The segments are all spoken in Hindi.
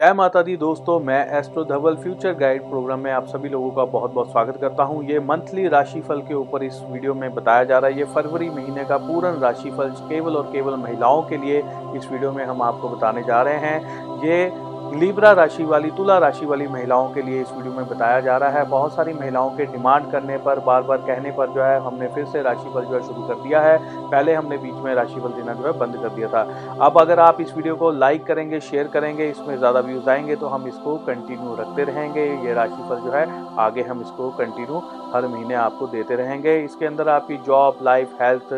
जय माता दी दोस्तों, मैं astro Dhaval future guide program में आप सभी लोगों का बहुत बहुत स्वागत करता हूँ। ये मंथली राशिफल के ऊपर इस वीडियो में बताया जा रहा है। ये फरवरी महीने का पूर्ण राशिफल केवल और केवल महिलाओं के लिए इस वीडियो में हम आपको बताने जा रहे हैं। ये लिब्रा राशि वाली, तुला राशि वाली महिलाओं के लिए इस वीडियो में बताया जा रहा है। बहुत सारी महिलाओं के डिमांड करने पर बार बार कहने पर जो है, हमने फिर से राशिफल जो है शुरू कर दिया है। पहले हमने बीच में राशिफल देना जो है बंद कर दिया था। अब अगर आप इस वीडियो को लाइक करेंगे, शेयर करेंगे, इसमें ज़्यादा व्यूज़ आएँगे तो हम इसको कंटिन्यू रखते रहेंगे। ये राशिफल जो है, आगे हम इसको कंटिन्यू हर महीने आपको देते रहेंगे। इसके अंदर आपकी जॉब, लाइफ, हेल्थ,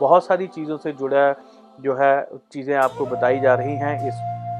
बहुत सारी चीज़ों से जुड़ा जो है, चीज़ें आपको बताई जा रही हैं। इस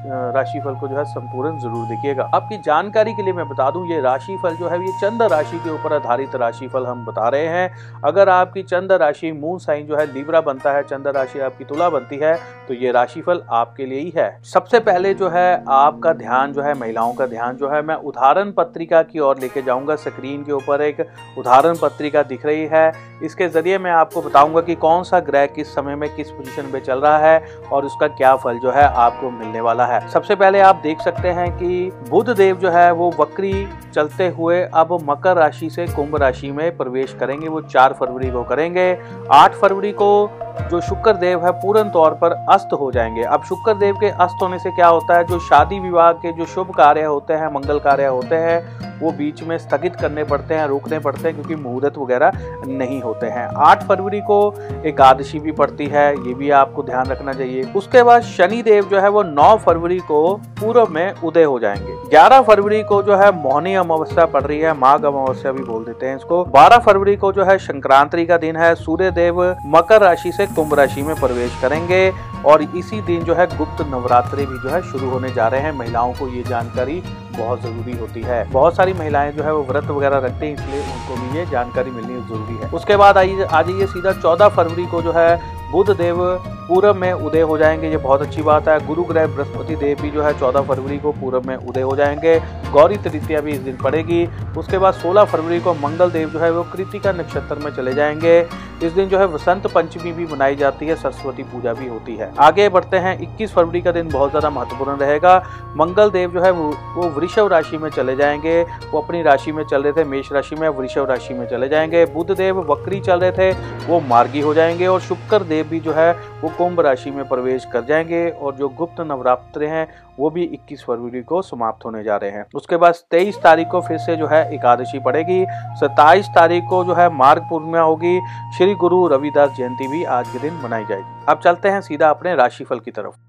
राशिफल को जो है संपूर्ण ज़रूर देखिएगा। आपकी जानकारी के लिए मैं बता दूँ, ये राशि फल जो है, ये चंद्र राशि के ऊपर आधारित राशि फल हम बता रहे हैं। अगर आपकी चंद्र राशि मून साइन जो है, लीब्रा बनता है, चंद्र राशि आपकी तुला बनती है तो ये राशि फल आपके लिए ही है। सबसे पहले जो है, आपका ध्यान जो है, महिलाओं का ध्यान जो है, मैं उदाहरण पत्रिका की ओर लेके जाऊँगा। स्क्रीन के ऊपर एक उदाहरण पत्रिका दिख रही है। इसके ज़रिए मैं आपको बताऊँगा कि कौन सा ग्रह किस समय में किस पोजीशन पे चल रहा है और उसका क्या फल जो है आपको मिलने वाला है। सबसे पहले आप देख सकते हैं कि बुध देव जो है, वो वक्री चलते हुए अब मकर राशि से कुंभ राशि में प्रवेश करेंगे। वो चार फरवरी को करेंगे। आठ फरवरी को जो शुक्र देव है पूर्ण तौर पर अस्त हो जाएँगे। अब शुक्र देव के अस्त होने से क्या होता है? जो शादी विवाह के जो शुभ कार्य होते हैं, मंगल कार्य होते हैं, वो बीच में स्थगित करने पड़ते हैं, रोकने पड़ते हैं, क्योंकि मुहूर्त वगैरह नहीं होते हैं। आठ फरवरी को एकादशी भी पड़ती है, ये भी आपको ध्यान रखना चाहिए। उसके बाद शनि देव जो है, वो नौ फरवरी को पूर्व में उदय हो जाएँगे। ग्यारह फरवरी को जो है मोहनी अमावस्या पड़ रही है, माघ अमावस्या भी बोल देते हैं इसको। बारह फरवरी को जो है, संक्रांति का दिन है सूर्य देव मकर राशि से कुंभ राशि में प्रवेश करेंगे और इसी दिन जो है गुप्त नवरात्रि भी जो है शुरू होने जा रहे हैं। महिलाओं को ये जानकारी बहुत ज़रूरी होती है। बहुत सारी महिलाएँ जो है वो व्रत वगैरह रखते हैं, इसलिए उनको भी ये जानकारी मिलनी ज़रूरी है। उसके बाद आइए आ जाइए सीधा चौदह फरवरी को जो है बुद्ध देव पूरब में उदय हो जाएँगे, ये बहुत अच्छी बात है। गुरु ग्रह बृहस्पति देव भी जो है चौदह फरवरी को पूरब में उदय हो जाएँगे। गौरी तृतीया भी इस दिन पड़ेगी। उसके बाद सोलह फरवरी को मंगल देव जो है वो कृतिका नक्षत्र में चले जाएँगे। इस दिन जो है वसंत पंचमी भी मनाई जाती है, सरस्वती पूजा भी होती है। आगे बढ़ते हैं, इक्कीस फरवरी का दिन बहुत ज़्यादा महत्वपूर्ण रहेगा। मंगल देव जो है वो वृषभ राशि में चले जाएँगे। वो अपनी राशि में चल रहे थे, मेष राशि में, वृषभ राशि में चले जाएँगे। बुद्ध देव वक्री चल रहे थे, वो मार्गी हो जाएँगे। और शुक्र देव भी जो है वो कुंभ राशि में प्रवेश कर जाएँगे और जो गुप्त नवरात्र हैं, वो भी 21 फरवरी को समाप्त होने जा रहे हैं। उसके बाद 23 तारीख को फिर से जो है एकादशी पड़ेगी। 27 तारीख को जो है मार्ग पूर्णिमा होगी। श्री गुरु रविदास जयंती भी आज के दिन मनाई जाएगी। अब चलते हैं सीधा अपने राशिफल की तरफ़।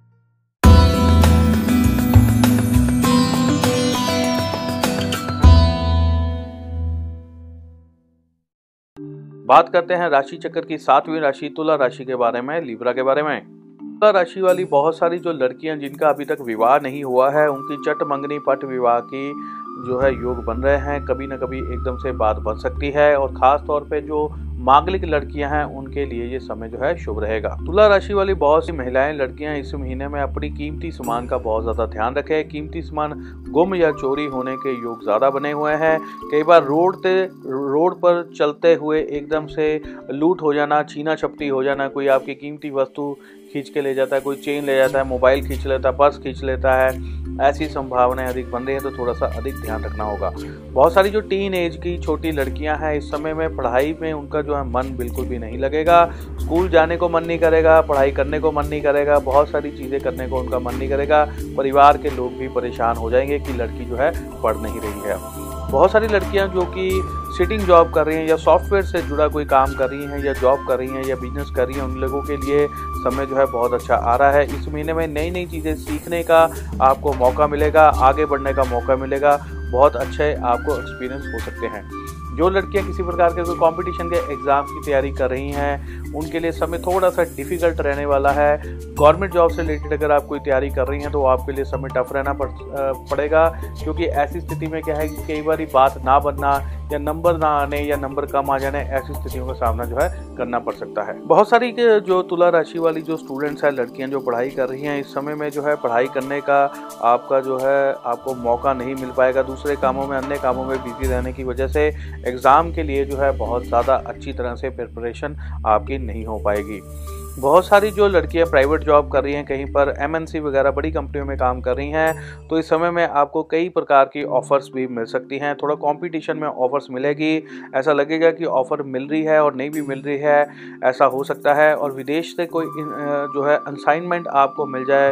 बात करते हैं राशि चक्र की सातवीं राशि, तुला राशि के बारे में, लिब्रा के बारे में। तुला राशि वाली बहुत सारी जो लड़कियाँ जिनका अभी तक विवाह नहीं हुआ है, उनकी चट मंगनी पट विवाह की जो है योग बन रहे हैं, कभी ना कभी एकदम से बात बन सकती है और खास तौर पे जो मांगलिक लड़कियाँ हैं, उनके लिए ये समय जो है शुभ रहेगा। तुला राशि वाली बहुत सी महिलाएँ लड़कियाँ इस महीने में अपनी कीमती सामान का बहुत ज़्यादा ध्यान रखें। कीमती सामान गुम या चोरी होने के योग ज़्यादा बने हुए हैं। कई बार रोड रोड पर चलते हुए एकदम से लूट हो जाना छीना छपटी हो जाना, कोई आपकी कीमती वस्तु खींच के ले जाता है, कोई चेन ले जाता है, मोबाइल खींच लेता है, पर्स खींच लेता है, ऐसी संभावनाएँ अधिक बन रही हैं तो थोड़ा सा अधिक ध्यान रखना होगा। बहुत सारी जो टीन एज की छोटी लड़कियाँ हैं, इस समय में पढ़ाई में उनका जो है मन बिल्कुल भी नहीं लगेगा। स्कूल जाने को मन नहीं करेगा, पढ़ाई करने को मन नहीं करेगा, बहुत सारी चीज़ें करने को उनका मन नहीं करेगा। परिवार के लोग भी परेशान हो जाएँगे कि लड़की जो है पढ़ नहीं रही है। बहुत सारी लड़कियाँ जो कि सिटिंग जॉब कर रही हैं या सॉफ्टवेयर से जुड़ा कोई काम कर रही हैं या जॉब कर रही हैं या बिज़नेस कर रही हैं, उन लोगों के लिए समय जो है बहुत अच्छा आ रहा है। इस महीने में नई नई चीज़ें सीखने का आपको मौका मिलेगा, आगे बढ़ने का मौका मिलेगा। बहुत अच्छे आपको एक्सपीरियंस हो सकते हैं। जो लड़कियाँ किसी प्रकार के कोई कंपटीशन के एग्ज़ाम की तैयारी कर रही हैं उनके लिए समय थोड़ा सा डिफ़िकल्ट रहने वाला है। गवर्नमेंट जॉब से रिलेटेड अगर आप कोई तैयारी कर रही हैं तो आपके लिए समय टफ रहना पड़, पड़ेगा क्योंकि ऐसी स्थिति में क्या है कि कई बार बात ना बनना या नंबर ना आने या नंबर कम आ जाने, ऐसी स्थितियों का सामना जो है करना पड़ सकता है। बहुत सारी जो तुला राशि वाली जो स्टूडेंट्स हैं, लड़कियाँ जो पढ़ाई कर रही हैं, इस समय में जो है पढ़ाई करने का आपका जो है, आपको मौका नहीं मिल पाएगा। दूसरे कामों में, अन्य कामों में बिज़ी रहने की वजह से एग्ज़ाम के लिए जो है बहुत ज़्यादा अच्छी तरह से प्रिपरेशन आपकी नहीं हो पाएगी। बहुत सारी जो लड़कियाँ प्राइवेट जॉब कर रही हैं, कहीं पर एमएनसी वगैरह बड़ी कंपनियों में काम कर रही हैं तो इस समय में आपको कई प्रकार की ऑफ़र्स भी मिल सकती हैं। थोड़ा कंपटीशन में ऑफ़र्स मिलेगी, ऐसा लगेगा कि ऑफ़र मिल रही है और नहीं भी मिल रही है, ऐसा हो सकता है और विदेश से कोई जो है असाइनमेंट आपको मिल जाए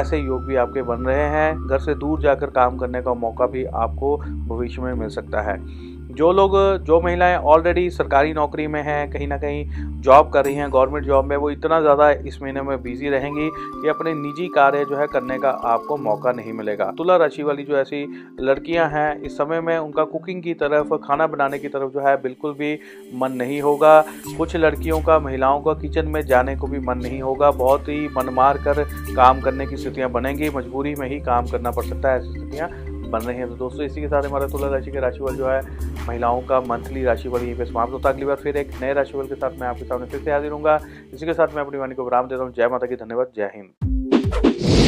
ऐसे योग भी आपके बन रहे हैं। घर से दूर जाकर काम करने का मौका भी आपको भविष्य में मिल सकता है। जो लोग, जो महिलाएँ ऑलरेडी सरकारी नौकरी में हैं, कहीं ना कहीं जॉब कर रही हैं गवर्नमेंट जॉब में, वो इतना ज़्यादा इस महीने में बिज़ी रहेंगी कि अपने निजी कार्य जो है करने का आपको मौका नहीं मिलेगा। तुला राशि वाली जो ऐसी लड़कियाँ हैं, इस समय में उनका कुकिंग की तरफ़, खाना बनाने की तरफ़ जो है बिल्कुल भी मन नहीं होगा। कुछ लड़कियों का, महिलाओं का किचन में जाने को भी मन नहीं होगा। बहुत ही मन मार कर काम करने की स्थितियाँ बनेंगी। मजबूरी में ही काम करना पड़ सकता है ऐसी स्थितियाँ। बन रहे हैं। तो दोस्तों, इसी के साथ हमारा तुला राशि के राशिफल जो है, महिलाओं का मंथली राशिफल यहीं पे समाप्त होता है। अगली बार फिर एक नए राशिफल के साथ मैं आपके सामने फिर से हाजिर हूँ इसी के साथ मैं अपनी वाणी को विराम देता हूँ। जय माता की धन्यवाद, जय हिंद।